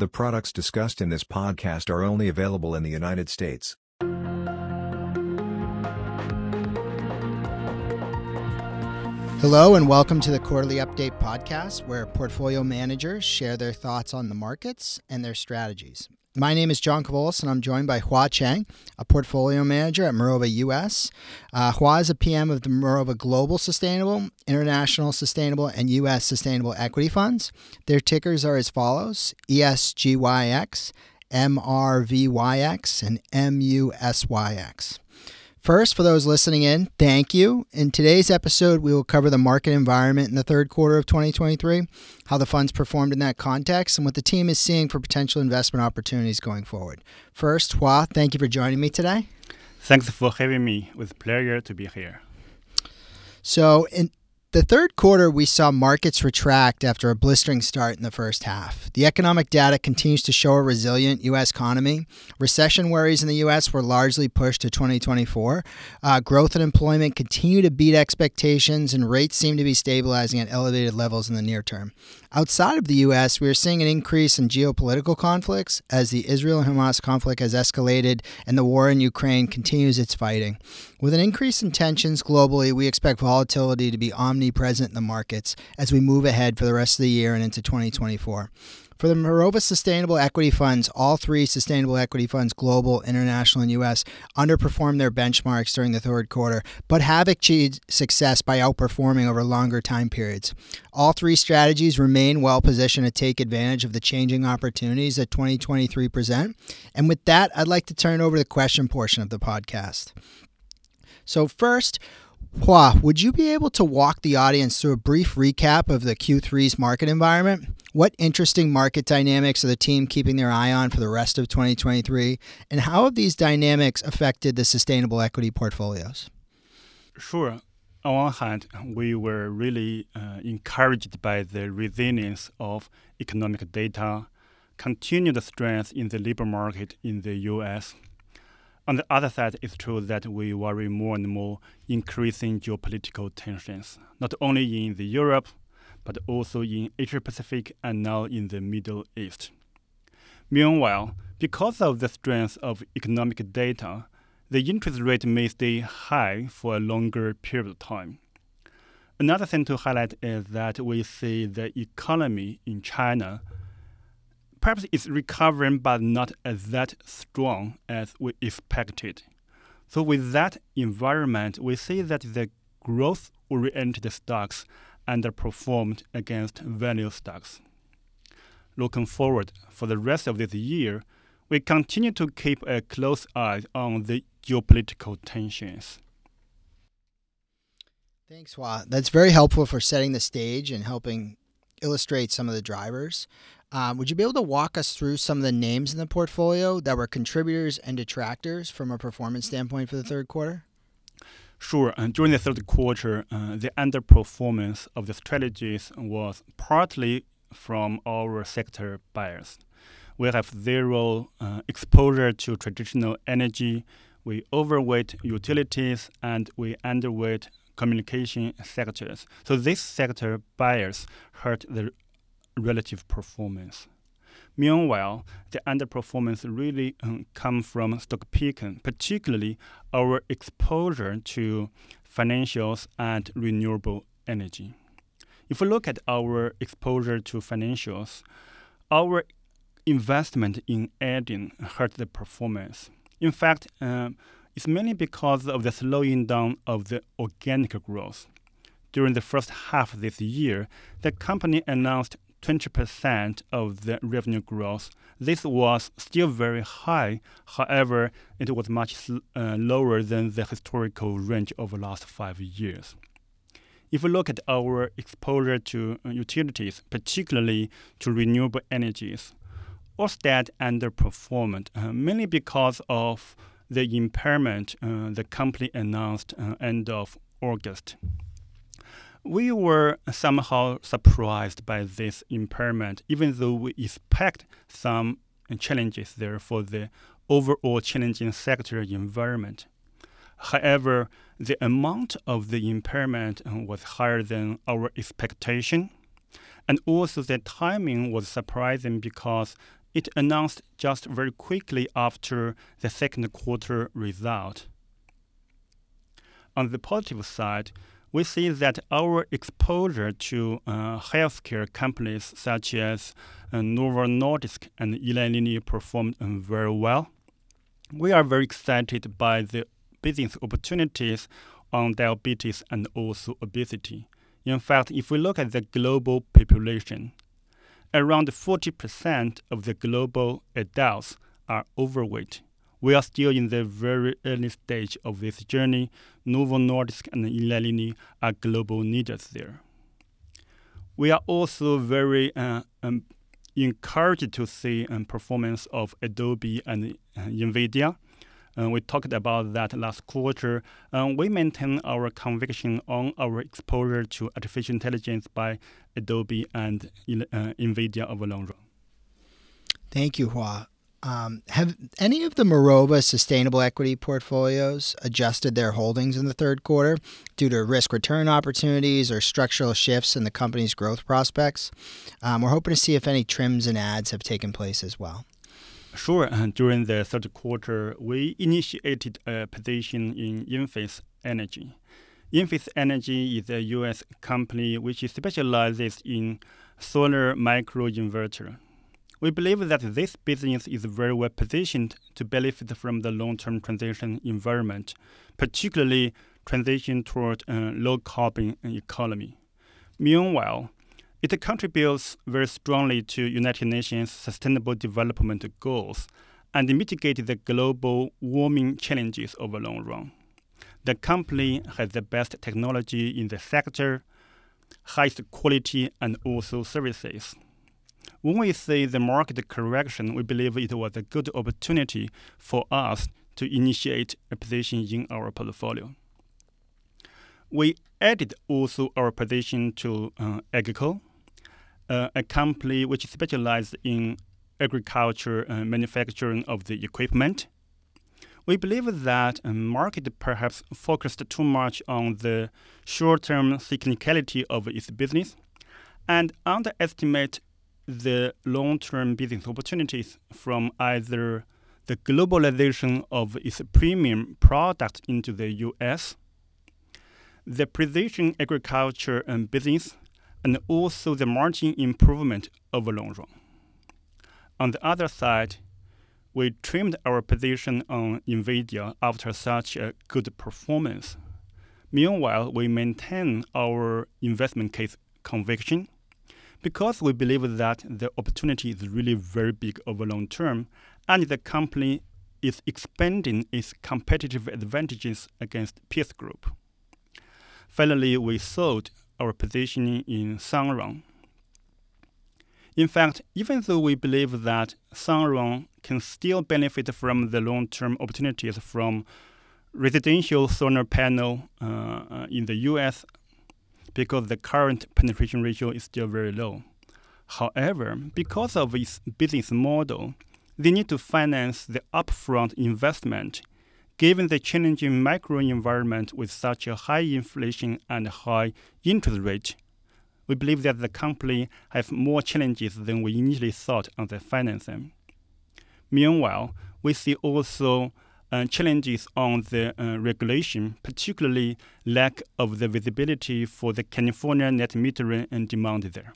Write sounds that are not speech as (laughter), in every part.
The products discussed in this podcast are only available in the United States. Hello, and welcome to the Quarterly Update Podcast, where portfolio managers share their thoughts on the markets and their strategies. My name is John Kavolis, and I'm joined by Hua Cheng, a portfolio manager at Mirova US. Uh, Hua is a PM of the Mirova Global Sustainable, International Sustainable, and US Sustainable Equity Funds. Their tickers are as follows ESGYX, MRVYX, and MUSYX. First, for those listening in, thank you. In today's episode, we will cover the market environment in the third quarter of 2023, how the funds performed in that context, and what the team is seeing for potential investment opportunities going forward. First, Hua, thank you for joining me today. Thanks for having me. With pleasure to be here. So, in the third quarter, we saw markets retract after a blistering start in the first half. The economic data continues to show a resilient U.S. economy. Recession worries in the U.S. were largely pushed to 2024. Uh, growth and employment continue to beat expectations, and rates seem to be stabilizing at elevated levels in the near term. Outside of the U.S., we are seeing an increase in geopolitical conflicts as the Israel Hamas conflict has escalated and the war in Ukraine continues its fighting. With an increase in tensions globally, we expect volatility to be omnipresent in the markets as we move ahead for the rest of the year and into 2024. For the Mirova Sustainable Equity Funds, all three sustainable equity funds, global, international, and U.S., underperformed their benchmarks during the third quarter, but have achieved success by outperforming over longer time periods. All three strategies remain well positioned to take advantage of the changing opportunities that 2023 present. And with that, I'd like to turn over the question portion of the podcast. So, first, Hua, would you be able to walk the audience through a brief recap of the Q3's market environment? What interesting market dynamics are the team keeping their eye on for the rest of 2023? And how have these dynamics affected the sustainable equity portfolios? Sure. On one hand, we were really uh, encouraged by the resilience of economic data, continued strength in the labor market in the US. On the other side, it's true that we worry more and more increasing geopolitical tensions, not only in the Europe, but also in Asia Pacific and now in the Middle East. Meanwhile, because of the strength of economic data, the interest rate may stay high for a longer period of time. Another thing to highlight is that we see the economy in China perhaps is recovering but not as that strong as we expected. So with that environment, we see that the growth-oriented stocks underperformed against value stocks. Looking forward for the rest of this year, we continue to keep a close eye on the geopolitical tensions. Thanks, Hua. That's very helpful for setting the stage and helping illustrate some of the drivers. Um, would you be able to walk us through some of the names in the portfolio that were contributors and detractors from a performance standpoint for the third quarter? Sure. Uh, during the third quarter, uh, the underperformance of the strategies was partly from our sector bias. We have zero uh, exposure to traditional energy, we overweight utilities, and we underweight communication sectors. So this sector bias hurt the relative performance. Meanwhile, the underperformance really um, come from stock picking, particularly our exposure to financials and renewable energy. If we look at our exposure to financials, our investment in Adyen hurt the performance. In fact, um, it's mainly because of the slowing down of the organic growth. During the first half of this year, the company announced 20% of the revenue growth. This was still very high. However, it was much uh, lower than the historical range of the last five years. If we look at our exposure to uh, utilities, particularly to renewable energies, Ørsted underperformed uh, mainly because of the impairment uh, the company announced uh, end of August we were somehow surprised by this impairment, even though we expect some challenges there for the overall challenging sector environment. However, the amount of the impairment was higher than our expectation. And also, the timing was surprising because it announced just very quickly after the second quarter result. On the positive side, we see that our exposure to uh, healthcare companies such as uh, Novo Nordisk and Eli Lilly performed um, very well. We are very excited by the business opportunities on diabetes and also obesity. In fact, if we look at the global population, around 40% of the global adults are overweight. We are still in the very early stage of this journey. Novo Nordisk and Lilly are global leaders there. We are also very uh, um, encouraged to see um, performance of Adobe and uh, NVIDIA. Uh, we talked about that last quarter. Um, we maintain our conviction on our exposure to artificial intelligence by Adobe and uh, NVIDIA over long run. Thank you, Hua. Um, have any of the Mirova sustainable equity portfolios adjusted their holdings in the third quarter due to risk return opportunities or structural shifts in the company's growth prospects? Um, we're hoping to see if any trims and adds have taken place as well. Sure. Uh, during the third quarter, we initiated a position in Enphase Energy. Enphase Energy is a U.S. company which specializes in solar microinverter. We believe that this business is very well positioned to benefit from the long-term transition environment, particularly transition toward a low-carbon economy. Meanwhile, it contributes very strongly to United Nations Sustainable Development Goals and mitigates the global warming challenges over long run. The company has the best technology in the sector, highest quality, and also services. When we see the market correction, we believe it was a good opportunity for us to initiate a position in our portfolio. We added also our position to uh, AGCO, uh, a company which specializes in agriculture uh, manufacturing of the equipment. We believe that market perhaps focused too much on the short-term cyclicality of its business and underestimate the long-term business opportunities from either the globalization of its premium product into the U.S., the precision agriculture and business, and also the margin improvement over long run. On the other side, we trimmed our position on NVIDIA after such a good performance. Meanwhile, we maintain our investment case conviction because we believe that the opportunity is really very big over long term and the company is expanding its competitive advantages against peers group. Finally, we sold our positioning in Sunrun. In fact, even though we believe that Sunrun can still benefit from the long-term opportunities from residential solar panel uh, in the U.S., because the current penetration ratio is still very low. However, because of its business model, they need to finance the upfront investment given the challenging macro environment with such a high inflation and high interest rate, we believe that the company has more challenges than we initially thought on the financing. Meanwhile, we see also uh, challenges on the uh, regulation, particularly lack of the visibility for the California net metering and demand there.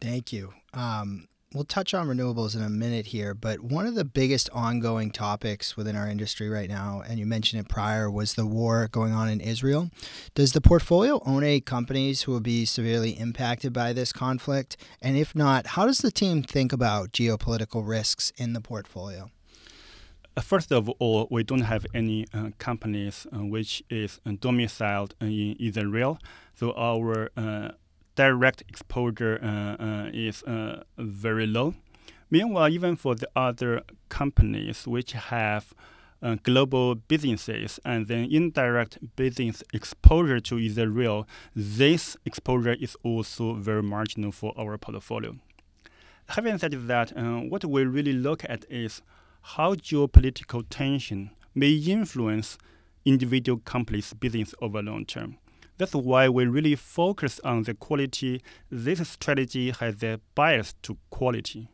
Thank you. Um, we'll touch on renewables in a minute here, but one of the biggest ongoing topics within our industry right now, and you mentioned it prior, was the war going on in Israel. Does the portfolio own any companies who will be severely impacted by this conflict? And if not, how does the team think about geopolitical risks in the portfolio? Uh, first of all, we don't have any uh, companies uh, which is uh, domiciled in Israel, so our uh, direct exposure uh, uh, is uh, very low. Meanwhile, even for the other companies which have uh, global businesses and then indirect business exposure to Israel, this exposure is also very marginal for our portfolio. Having said that, uh, what we really look at is how geopolitical tension may influence individual companies' business over long term. That's why we really focus on the quality. This strategy has a bias to quality.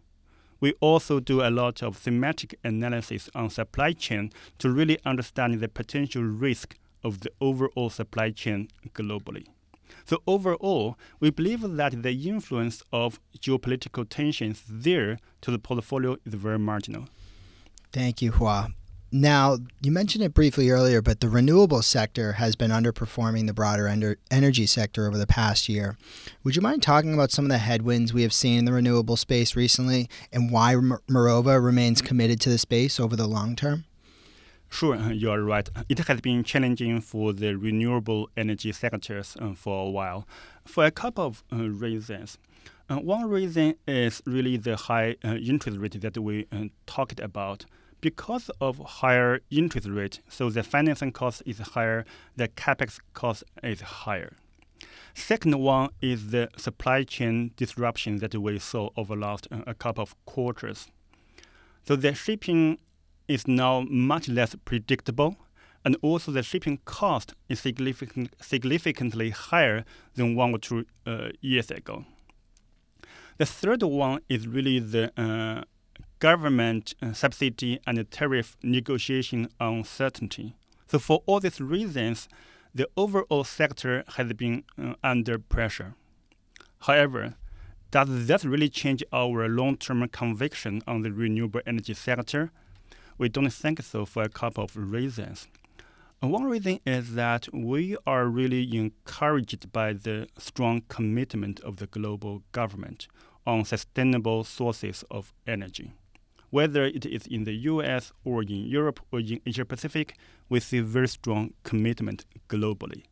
we also do a lot of thematic analysis on supply chain to really understand the potential risk of the overall supply chain globally. So overall, we believe that the influence of geopolitical tensions there to the portfolio is very marginal. Thank you, Hua. Now, you mentioned it briefly earlier, but the renewable sector has been underperforming the broader energy sector over the past year. Would you mind talking about some of the headwinds we have seen in the renewable space recently and why M- Mirova remains committed to the space over the long term? Sure, (laughs) you are right. It has been challenging for the renewable energy sectors uh, for a while, for a couple of uh, reasons. Uh, one reason is really the high uh, interest rate that we uh, talked about. Because of higher interest rate, so the financing cost is higher, the capex cost is higher. Second one is the supply chain disruption that we saw over the last uh, a couple of quarters. So the shipping is now much less predictable, and also the shipping cost is significant, significantly higher than one or two uh, years ago. The third one is really the uh, government uh, subsidy and tariff negotiation uncertainty. So, for all these reasons, the overall sector has been uh, under pressure. However, does that really change our long term conviction on the renewable energy sector? We don't think so for a couple of reasons. One reason is that we are really encouraged by the strong commitment of the global government on sustainable sources of energy. Whether it is in the US or in Europe or in Asia Pacific, we see very strong commitment globally.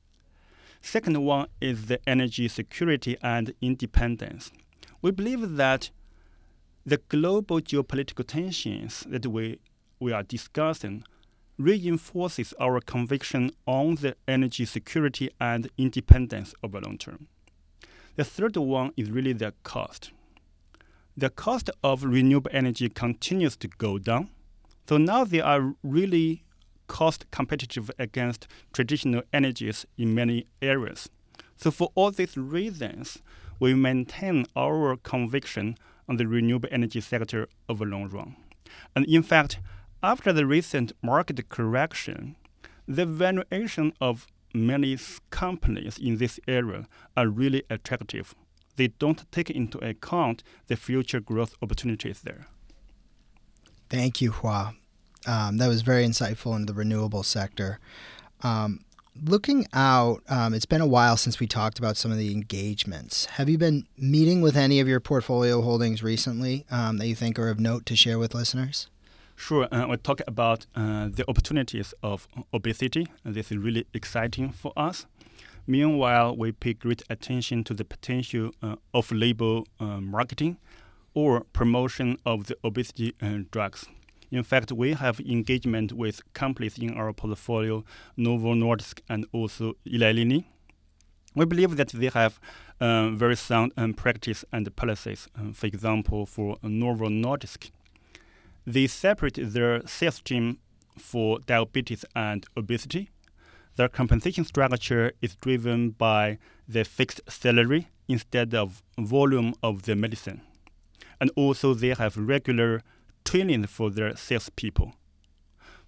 Second one is the energy security and independence. We believe that the global geopolitical tensions that we we are discussing reinforces our conviction on the energy security and independence over long term. The third one is really the cost. The cost of renewable energy continues to go down. So now they are really cost competitive against traditional energies in many areas. So for all these reasons, we maintain our conviction on the renewable energy sector over long run. And in fact, after the recent market correction, the valuation of many companies in this area are really attractive. They don't take into account the future growth opportunities there. Thank you, Hua. Um, that was very insightful in the renewable sector. Um, looking out, um, it's been a while since we talked about some of the engagements. Have you been meeting with any of your portfolio holdings recently um, that you think are of note to share with listeners? Sure, uh, we'll talk about uh, the opportunities of obesity. This is really exciting for us. Meanwhile, we pay great attention to the potential uh, of label uh, marketing or promotion of the obesity uh, drugs. In fact, we have engagement with companies in our portfolio, Novo Nordisk and also Eli Lilly. We believe that they have uh, very sound um, practice and policies. for example, for Novo Nordisk, they separate their sales team for diabetes and obesity. Their compensation structure is driven by the fixed salary instead of volume of the medicine. And also they have regular training for their salespeople.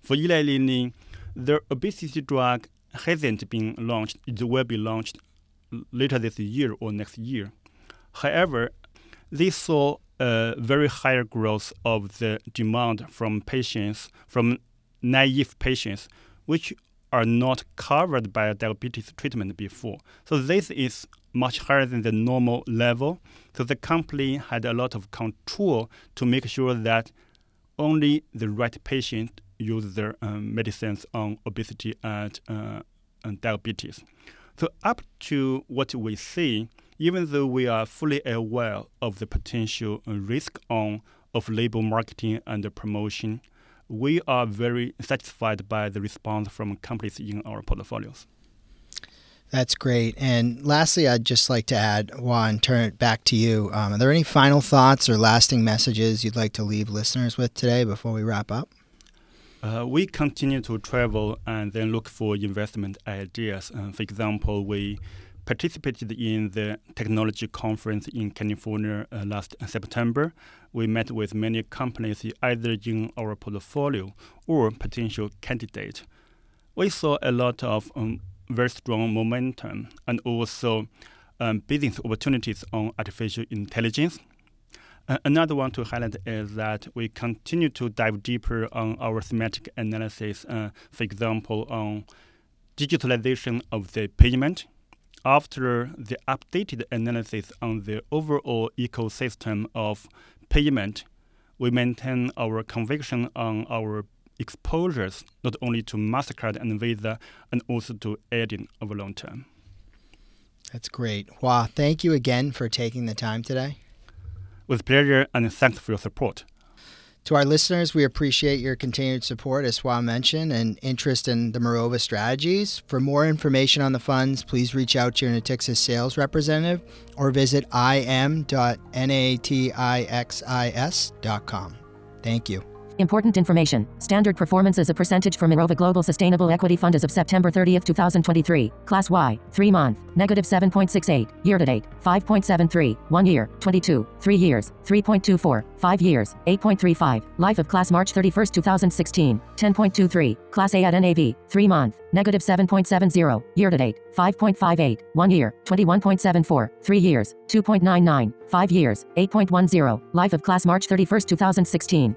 For Eli Lilly, their obesity drug hasn't been launched. It will be launched later this year or next year. However, they saw a very higher growth of the demand from patients, from naive patients, which are not covered by a diabetes treatment before. So this is much higher than the normal level. So the company had a lot of control to make sure that only the right patient use their um, medicines on obesity and, uh, and diabetes. So up to what we see, even though we are fully aware of the potential risk on of label marketing and promotion, we are very satisfied by the response from companies in our portfolios. That's great. And lastly, I'd just like to add, Hua, turn it back to you. Um, are there any final thoughts or lasting messages you'd like to leave listeners with today before we wrap up? Uh, we continue to travel and then look for investment ideas. Uh, for example, we participated in the technology conference in California uh, last September. We met with many companies either in our portfolio or potential candidate. We saw a lot of um, very strong momentum and also um, business opportunities on artificial intelligence. Another one to highlight is that we continue to dive deeper on our thematic analysis, uh, for example, on digitalization of the payment. After the updated analysis on the overall ecosystem of payment, we maintain our conviction on our exposures not only to MasterCard and Visa and also to Adyen over long term. That's great. Hua. Thank you again for taking the time today. With pleasure and thanks for your support. To our listeners, we appreciate your continued support, as Hua mentioned, and interest in the Mirova strategies. For more information on the funds, please reach out to your Natixis sales representative or visit im.natixis.com. Thank you. Important information. Standard performance is a percentage for Mirova Global Sustainable Equity Fund as of September 30th, 2023. Class Y, 3 month, negative 7.68. Year to date, 5.73. 1 year, 22. 3 years, 3.24. 5 years, 8.35. Life of class March 31st, 2016, 10.23. Class A at NAV, 3 month, negative 7.70. Year to date, 5.58. 1 year, 21.74. 3 years, 2.99. 5 years, 8.10. Life of class March 31st, 2016,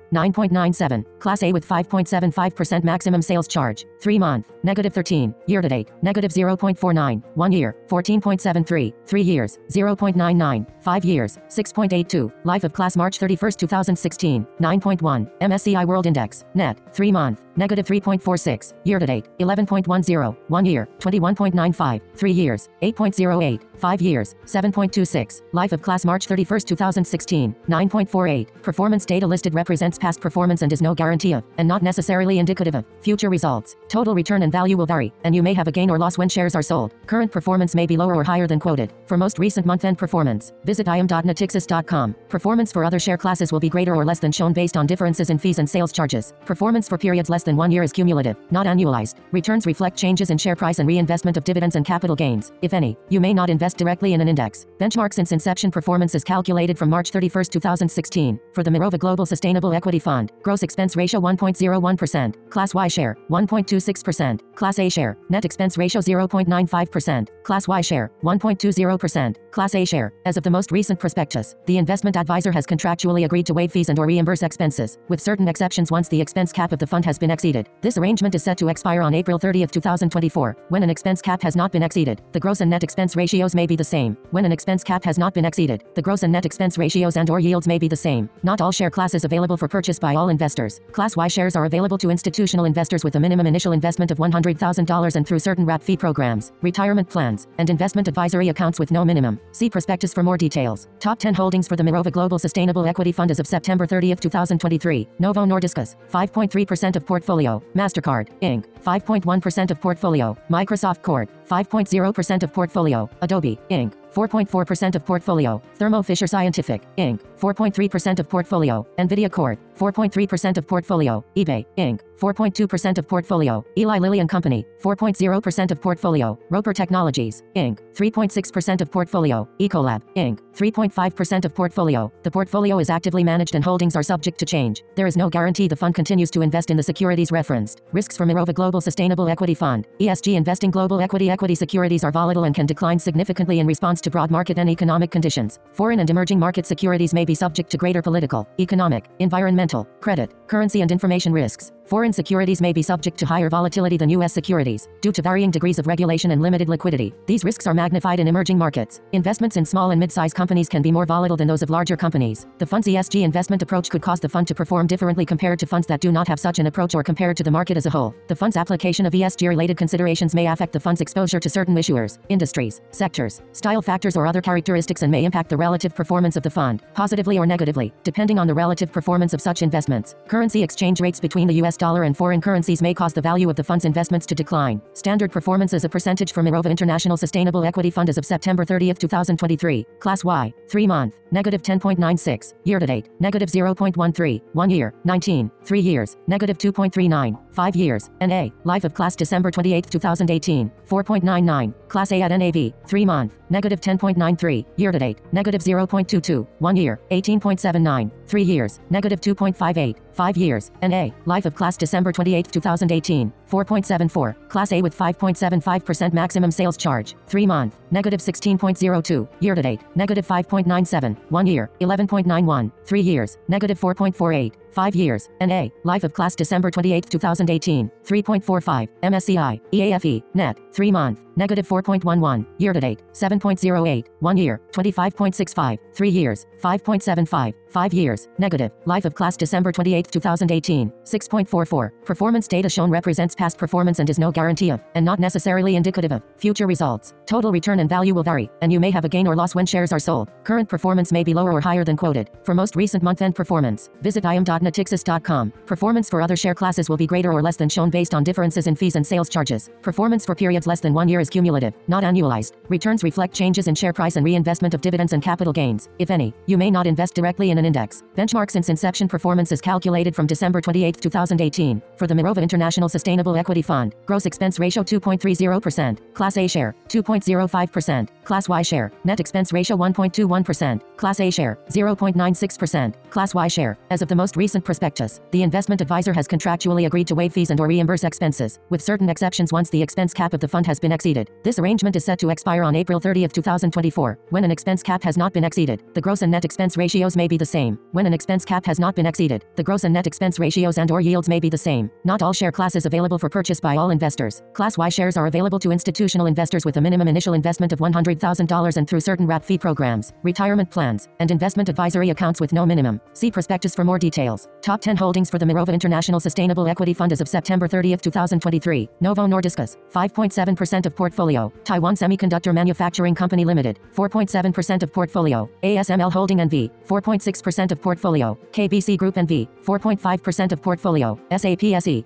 9.97. Class A with 5.75% maximum sales charge. 3 month, negative 13. Year to date, negative 0.49. 1 year, 14.73. 3 years, 0.99. 5 years, 6.82. Life of class March 31st, 2016, 9.1. MSCI World Index, net, 3 month, negative 3.46. Year to date, 11.10. 1 year, 21.95. 3 years, 8.08. 5 years, 7.26. Life of class March 31st, 2016, 9.48. Performance data listed represents past performance and is no guarantee of, and not necessarily indicative of, future results. Total return and value will vary, and you may have a gain or loss when shares are sold. Current performance may be lower or higher than quoted. For most recent month-end performance, visit im.natixis.com. Performance for other share classes will be greater or less than shown based on differences in fees and sales charges. Performance for periods less than one year is cumulative, not annualized. Returns reflect changes in share price and reinvestment of dividends and capital gains, if any. You may not invest directly in an index. Benchmark since inception performance is calculated from March 31, 2016. For the Mirova Global Sustainable Equity Fund, gross expense ratio 1.01%, Class Y share 1.26%, Class A share, net expense ratio 0.95%, Class Y share 1.20%, Class A share. As of the most recent prospectus, the investment advisor has contractually agreed to waive fees and or reimburse expenses, with certain exceptions once the expense cap of the fund has been exceeded. This arrangement is set to expire on April 30, 2024. When an expense cap has not been exceeded, the gross and net expense ratios may be the same. When an expense cap has not been exceeded, the gross and net expense ratios and or yields may be the same. Not all share classes available for purchase by all investors. Class Y shares are available to institutional investors with a minimum initial investment of $100,000 and through certain wrap fee programs, retirement plans, and investment advisory accounts with no minimum. See prospectus for more details. Top 10 holdings for the Mirova Global Sustainable Equity Fund as of September 30, 2023. Novo Nordisk's 5.3% of portfolio. MasterCard, Inc. 5.1% of portfolio. Microsoft Corp. 5.0% of portfolio. Adobe, Inc. 4.4% of portfolio. Thermo Fisher Scientific, Inc. 4.3% of portfolio. Nvidia Corp. 4.3% of portfolio. eBay, Inc. 4.2% of portfolio. Eli Lilly and Company, 4.0% of portfolio. Roper Technologies, Inc. 3.6% of portfolio. Ecolab, Inc. 3.5% of portfolio. The portfolio is actively managed and holdings are subject to change. There is no guarantee the fund continues to invest in the securities referenced. Risks for Mirova Global Sustainable Equity Fund. ESG investing global equity equity securities are volatile and can decline significantly in response to broad market and economic conditions. Foreign and emerging market securities may be subject to greater political, economic, environmental, credit, currency and information risks. Foreign securities may be subject to higher volatility than U.S. securities, due to varying degrees of regulation and limited liquidity. These risks are magnified in emerging markets. Investments in small and mid-sized companies can be more volatile than those of larger companies. The fund's ESG investment approach could cause the fund to perform differently compared to funds that do not have such an approach or compared to the market as a whole. The fund's application of ESG-related considerations may affect the fund's exposure to certain issuers, industries, sectors, style factors or other characteristics and may impact the relative performance of the fund, positively or negatively, depending on the relative performance of such investments. Currency exchange rates between the U.S US dollar and foreign currencies may cause the value of the fund's investments to decline. Standard performance is a percentage for Mirova International Sustainable Equity Fund as of September 30th, 2023. Class Y, 3 month, negative 10.96, year to date, negative 0.13, 1 year, 19, 3 years, negative 2.39, 5 years, NA, life of class December 28, 2018, 4.99, class A at NAV, 3 month, negative 10.93, year to date, negative 0.22, 1 year, 18.79, 3 years, negative 2.58, 5 years, NA, life of class December 28, 2018, 4.74, class A with 5.75% maximum sales charge, 3 month, negative 16.02, year to date, negative 5.97, 1 year, 11.91, 3 years, negative 4.48, 5 years, NA, life of class December 28, 2018, 3.45, MSCI, EAFE, net, 3 month, negative 4.11, year to date, 7.08, 1 year, 25.65, 3 years, 5.75, 5 years, negative, life of class December 28, 2018, 6.44, performance data shown represents past performance and is no guarantee of, and not necessarily indicative of, future results. Total return and value will vary, and you may have a gain or loss when shares are sold. Current performance may be lower or higher than quoted. For most recent month-end performance, visit im.natixis.com. Performance for other share classes will be greater or less than shown based on differences in fees and sales charges. Performance for periods less than one year is cumulative, not annualized. Returns reflect changes in share price and reinvestment of dividends and capital gains, if any. You may not invest directly in an index. Benchmark since inception performance is calculated from December 28, 2018. For the Mirova International Sustainable Equity Fund, gross expense ratio 2.30%, Class A share 2.05%, Class Y share net expense ratio 1.21%, Class A share 0.96%, Class Y share. As of the most recent prospectus, the investment advisor has contractually agreed to waive fees and or reimburse expenses, with certain exceptions once the expense cap of the fund has been exceeded. This arrangement is set to expire on April 30, 2024. When an expense cap has not been exceeded, the gross and net expense ratios may be the same. When an expense cap has not been exceeded, the gross and net expense ratios and or yields may be the same. Not all share classes available for purchase by all investors. Class Y shares are available to institutional investors with a minimum initial investment of $100,000 and through certain wrap fee programs, retirement plans, and investment advisory accounts with no minimum. See prospectus for more details. Top 10 holdings for the Mirova International Sustainable Equity Fund as of September 30, 2023. Novo Nordisk's 5.7% of portfolio. Taiwan Semiconductor Manufacturing Company Limited 4.7% of portfolio. ASML Holding NV 4.6% of portfolio. KBC Group NV 4.5% of portfolio. SAP SE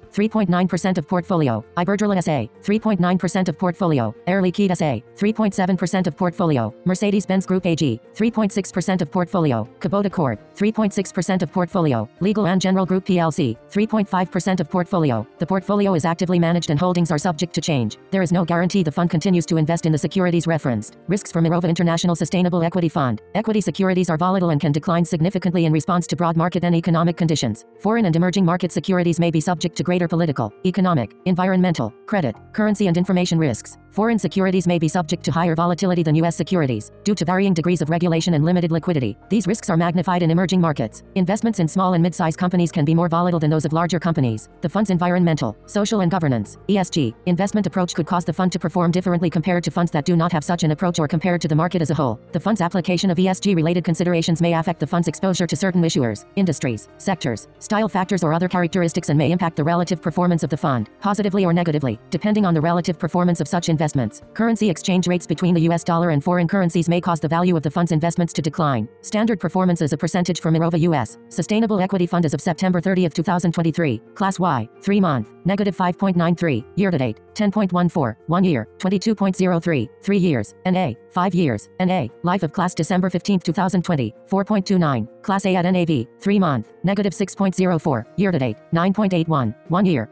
3.9% of portfolio. Iberdrola SA 3.9% of portfolio. Air Liquide SA 3.7% of portfolio. Mercedes-Benz Group AG 3.6% of portfolio. Kubota Corp 3.6% of portfolio. Legal and General Group PLC 3.5% of portfolio. The portfolio is actively managed and holdings are subject to change. There is no guarantee the fund continues to invest in the securities referenced. Risks for Mirova International Sustainable Equity Fund. Equity securities are volatile and can decline significantly in response to broad market and economic conditions. Foreign and emerging market securities may be subject to greater political, economic, environmental, credit, currency and information risks. Foreign securities may be subject to higher volatility than U.S. securities, due to varying degrees of regulation and limited liquidity. These risks are magnified in emerging markets. Investments in small and mid-sized companies can be more volatile than those of larger companies. The fund's environmental, social and governance, ESG, investment approach could cause the fund to perform differently compared to funds that do not have such an approach or compared to the market as a whole. The fund's application of ESG-related considerations may affect the fund's exposure to certain issuers, industries, sectors, style factors or other characteristics and may impact the relative performance of the fund, positively or negatively, depending on the relative performance of such investments. Currency exchange rates between the US dollar and foreign currencies may cause the value of the fund's investments to decline. Standard performance is a percentage for Mirova US. Sustainable Equity Fund as of September 30, 2023. Class Y, 3 month, negative 5.93, year to date, 10.14, 1 year, 22.03, 3 years, NA, 5 years, NA, life of class December 15, 2020, 4.29, class A at NAV, 3 month, negative 6.04, year to date, 9.81, 1 year,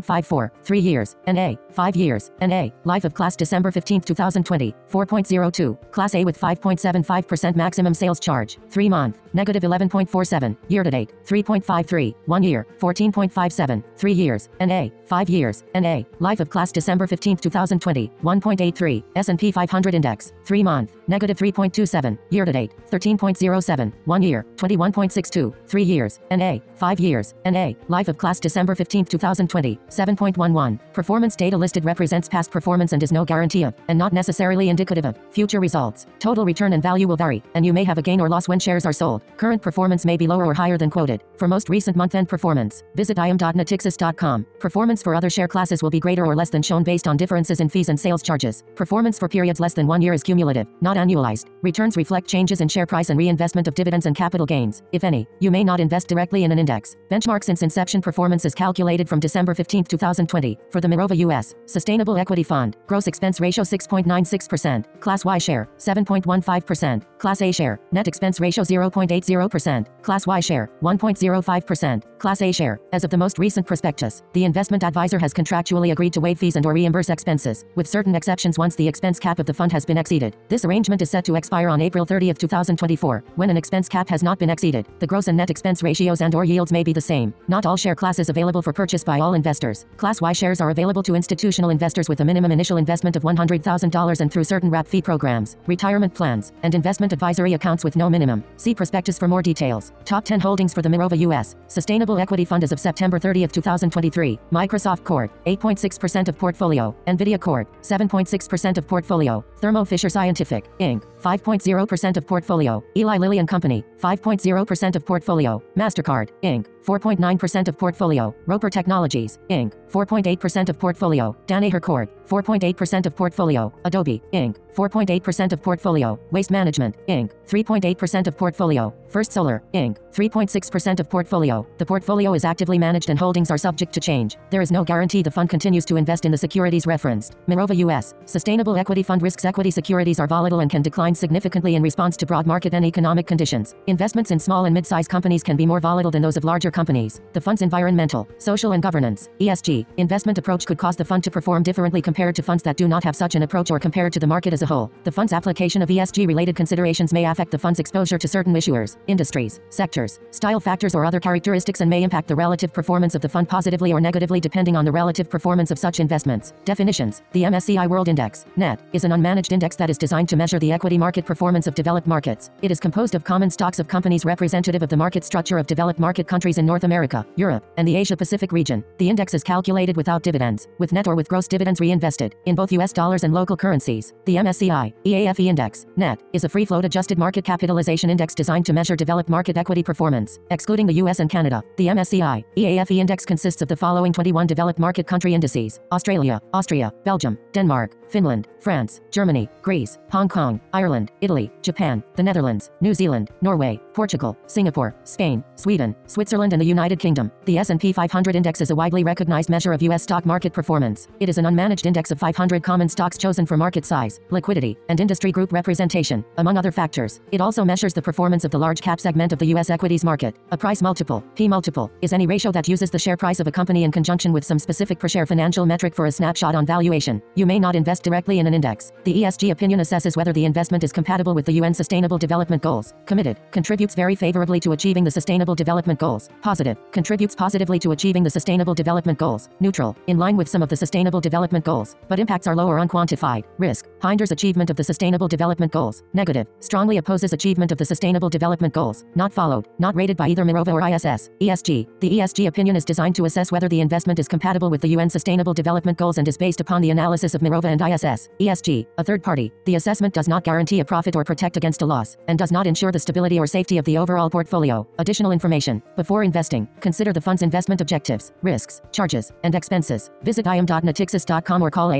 21.54, 3 years, NA, 5 years, NA, life of class December 15, 2020, 4.02, class A with 5.75% maximum sales charge, 3 month, negative 11.47, year to date, 3.53, 1 year, 14.57, 3 years, NA, 5 years, NA, life of class December 15, 2020, 1.83, S&P 500 index, 3 month, negative 3.27, year to date, 13.07, 1 year, 21.62, 3 years, NA, 5 years, NA, life of class December 15, 2020, 7.11, performance data listed represents past performance and is no guarantee of, and not necessarily indicative of future results. Total return and value will vary, and you may have a gain or loss when shares are sold. Current performance may be lower or higher than quoted. For most recent month-end performance, visit im.natixis.com. Performance for other share classes will be greater or less than shown based on differences in fees and sales charges. Performance for periods less than one year is cumulative, not annualized. Returns reflect changes in share price and reinvestment of dividends and capital gains, if any. You may not invest directly in an index. Benchmark since inception performance is calculated from December 15, 2020. For the Mirova US Sustainable Equity Fund, gross expense ratio 6.96%, Class Y share 7.15%, Class A share, net expense ratio 0.80%, Class Y share 1.05%, Class A share. As of the most recent prospectus, the investment advisor has contractually agreed to waive fees and or reimburse expenses, with certain exceptions once the expense cap of the fund has been exceeded. This arrangement is set to expire on April 30, 2024. When an expense cap has not been exceeded, the gross and net expense ratios and or yields may be the same. Not all share classes available for purchase by all investors. Class Y shares are available to institutional investors with a minimum initial investment of $100,000 and through certain wrap fee programs, retirement plans, and investment advisory accounts with no minimum. See prospectus for more details. Top 10 holdings for the Mirova US Sustainable Equity Fund as of September 30, 2023. Microsoft Corp. 8.6% of portfolio. Nvidia Corp. 7.6% of portfolio. Thermo Fisher Scientific Inc. 5.0% of portfolio. Eli Lilly and Company. 5.0% of portfolio. Mastercard Inc. 4.9% of portfolio. Roper Technologies Inc. 4.8% of portfolio. Danaher Corp. 4.8% of portfolio. Adobe Inc. 4.8% of portfolio. Waste Management Inc. 3.8% of portfolio. First Solar Inc. 3.6% of portfolio. The portfolio is actively managed and holdings are subject to change. There is no guarantee the fund continues to invest in the securities referenced. Mirova US Sustainable Equity Fund risks equity securities are volatile and can decline significantly in response to broad market and economic conditions. Investments in small and mid-sized companies can be more volatile than those of larger companies. The fund's environmental, social and governance (ESG) investment approach could cause the fund to perform differently compared to funds that do not have such an approach or compared to the market as a whole. The fund's application of ESG related considerations may affect the fund's exposure to certain issuers, industries, sectors, style factors or other characteristics and may impact the relative performance of the fund positively or negatively depending on the relative performance of such investments. Definitions: The MSCI World Index (NET) is an unmanaged index that is designed to measure the equity market performance of developed markets. It is composed of common stocks of companies representative of the market structure of developed market countries North America, Europe, and the Asia Pacific region. The index is calculated without dividends, with net or with gross dividends reinvested in both US dollars and local currencies. The MSCI EAFE Index (NET) is a free float adjusted market capitalization index designed to measure developed market equity performance, excluding the US and Canada. The MSCI EAFE Index consists of the following 21 developed market country indices: Australia, Austria, Belgium, Denmark, Finland, France, Germany, Greece, Hong Kong, Ireland, Italy, Japan, the Netherlands, New Zealand, Norway, Portugal, Singapore, Spain, Sweden, Switzerland and the United Kingdom. The S&P 500 index is a widely recognized measure of US stock market performance. It is an unmanaged index of 500 common stocks chosen for market size, liquidity, and industry group representation, among other factors. It also measures the performance of the large cap segment of the US equities market. A price multiple, P multiple, is any ratio that uses the share price of a company in conjunction with some specific per share financial metric for a snapshot on valuation. You may not invest directly in an index. The ESG opinion assesses whether the investment is compatible with the UN Sustainable Development Goals. Committed, contributes very favorably to achieving the Sustainable Development Goals. Positive, contributes positively to achieving the Sustainable Development Goals. Neutral, in line with some of the Sustainable Development Goals, but impacts are low or unquantified. Risk, hinders achievement of the Sustainable Development Goals. Negative, strongly opposes achievement of the Sustainable Development Goals. Not followed, not rated by either Mirova or ISS. ESG, the ESG opinion is designed to assess whether the investment is compatible with the UN Sustainable Development Goals and is based upon the analysis of Mirova and ISS. ESG, a third party. The assessment does not guarantee a profit or protect against a loss, and does not ensure the stability or safety of the overall portfolio. Additional information. Before investing, consider the fund's investment objectives, risks, charges, and expenses. Visit im.natixis.com or call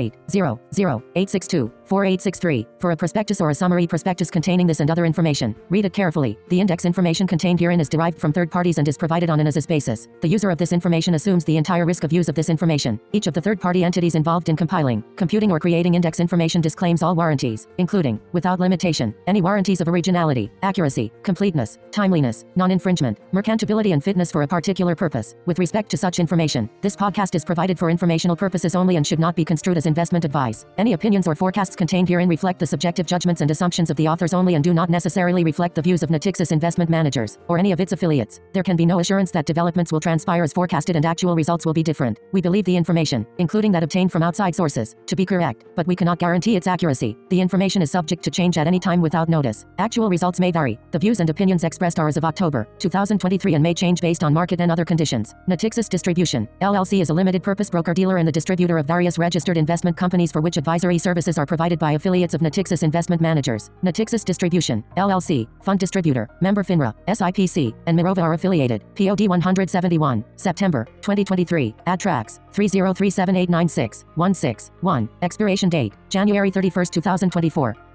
800-862-4863 for a prospectus or a summary prospectus containing this and other information. Read it carefully. The index information contained herein is derived from third parties and is provided on an as-is basis. The user of this information assumes the entire risk of use of this information. Each of the third-party entities involved in compiling, computing or creating index information disclaims all warranties, including, without limitation, any warranties of originality, accuracy, completeness, timeliness, non-infringement, merchantability and fitness for a particular purpose. With respect to such information, this podcast is provided for informational purposes only and should not be construed as investment advice. Any opinions or forecasts contained herein reflect the subjective judgments and assumptions of the authors only and do not necessarily reflect the views of Natixis Investment Managers or any of its affiliates. There can be no assurance that developments will transpire as forecasted and actual results will be different. We believe the information, including that obtained from outside sources, to be correct, but we cannot guarantee its accuracy. The information is subject to change at any time without notice. Actual results may vary. The views and opinions expressed are as of October 2023 and may change based on market and other conditions. Natixis Distribution, LLC is a limited purpose broker dealer and the distributor of various registered investment companies for which advisory services are provided provided by affiliates of Natixis Investment Managers, Natixis Distribution, LLC, Fund Distributor, Member FINRA, SIPC, and Mirova are affiliated. POD 171, September 2023. Ad tracks 3037896 16 1. Expiration date January 31, 2024.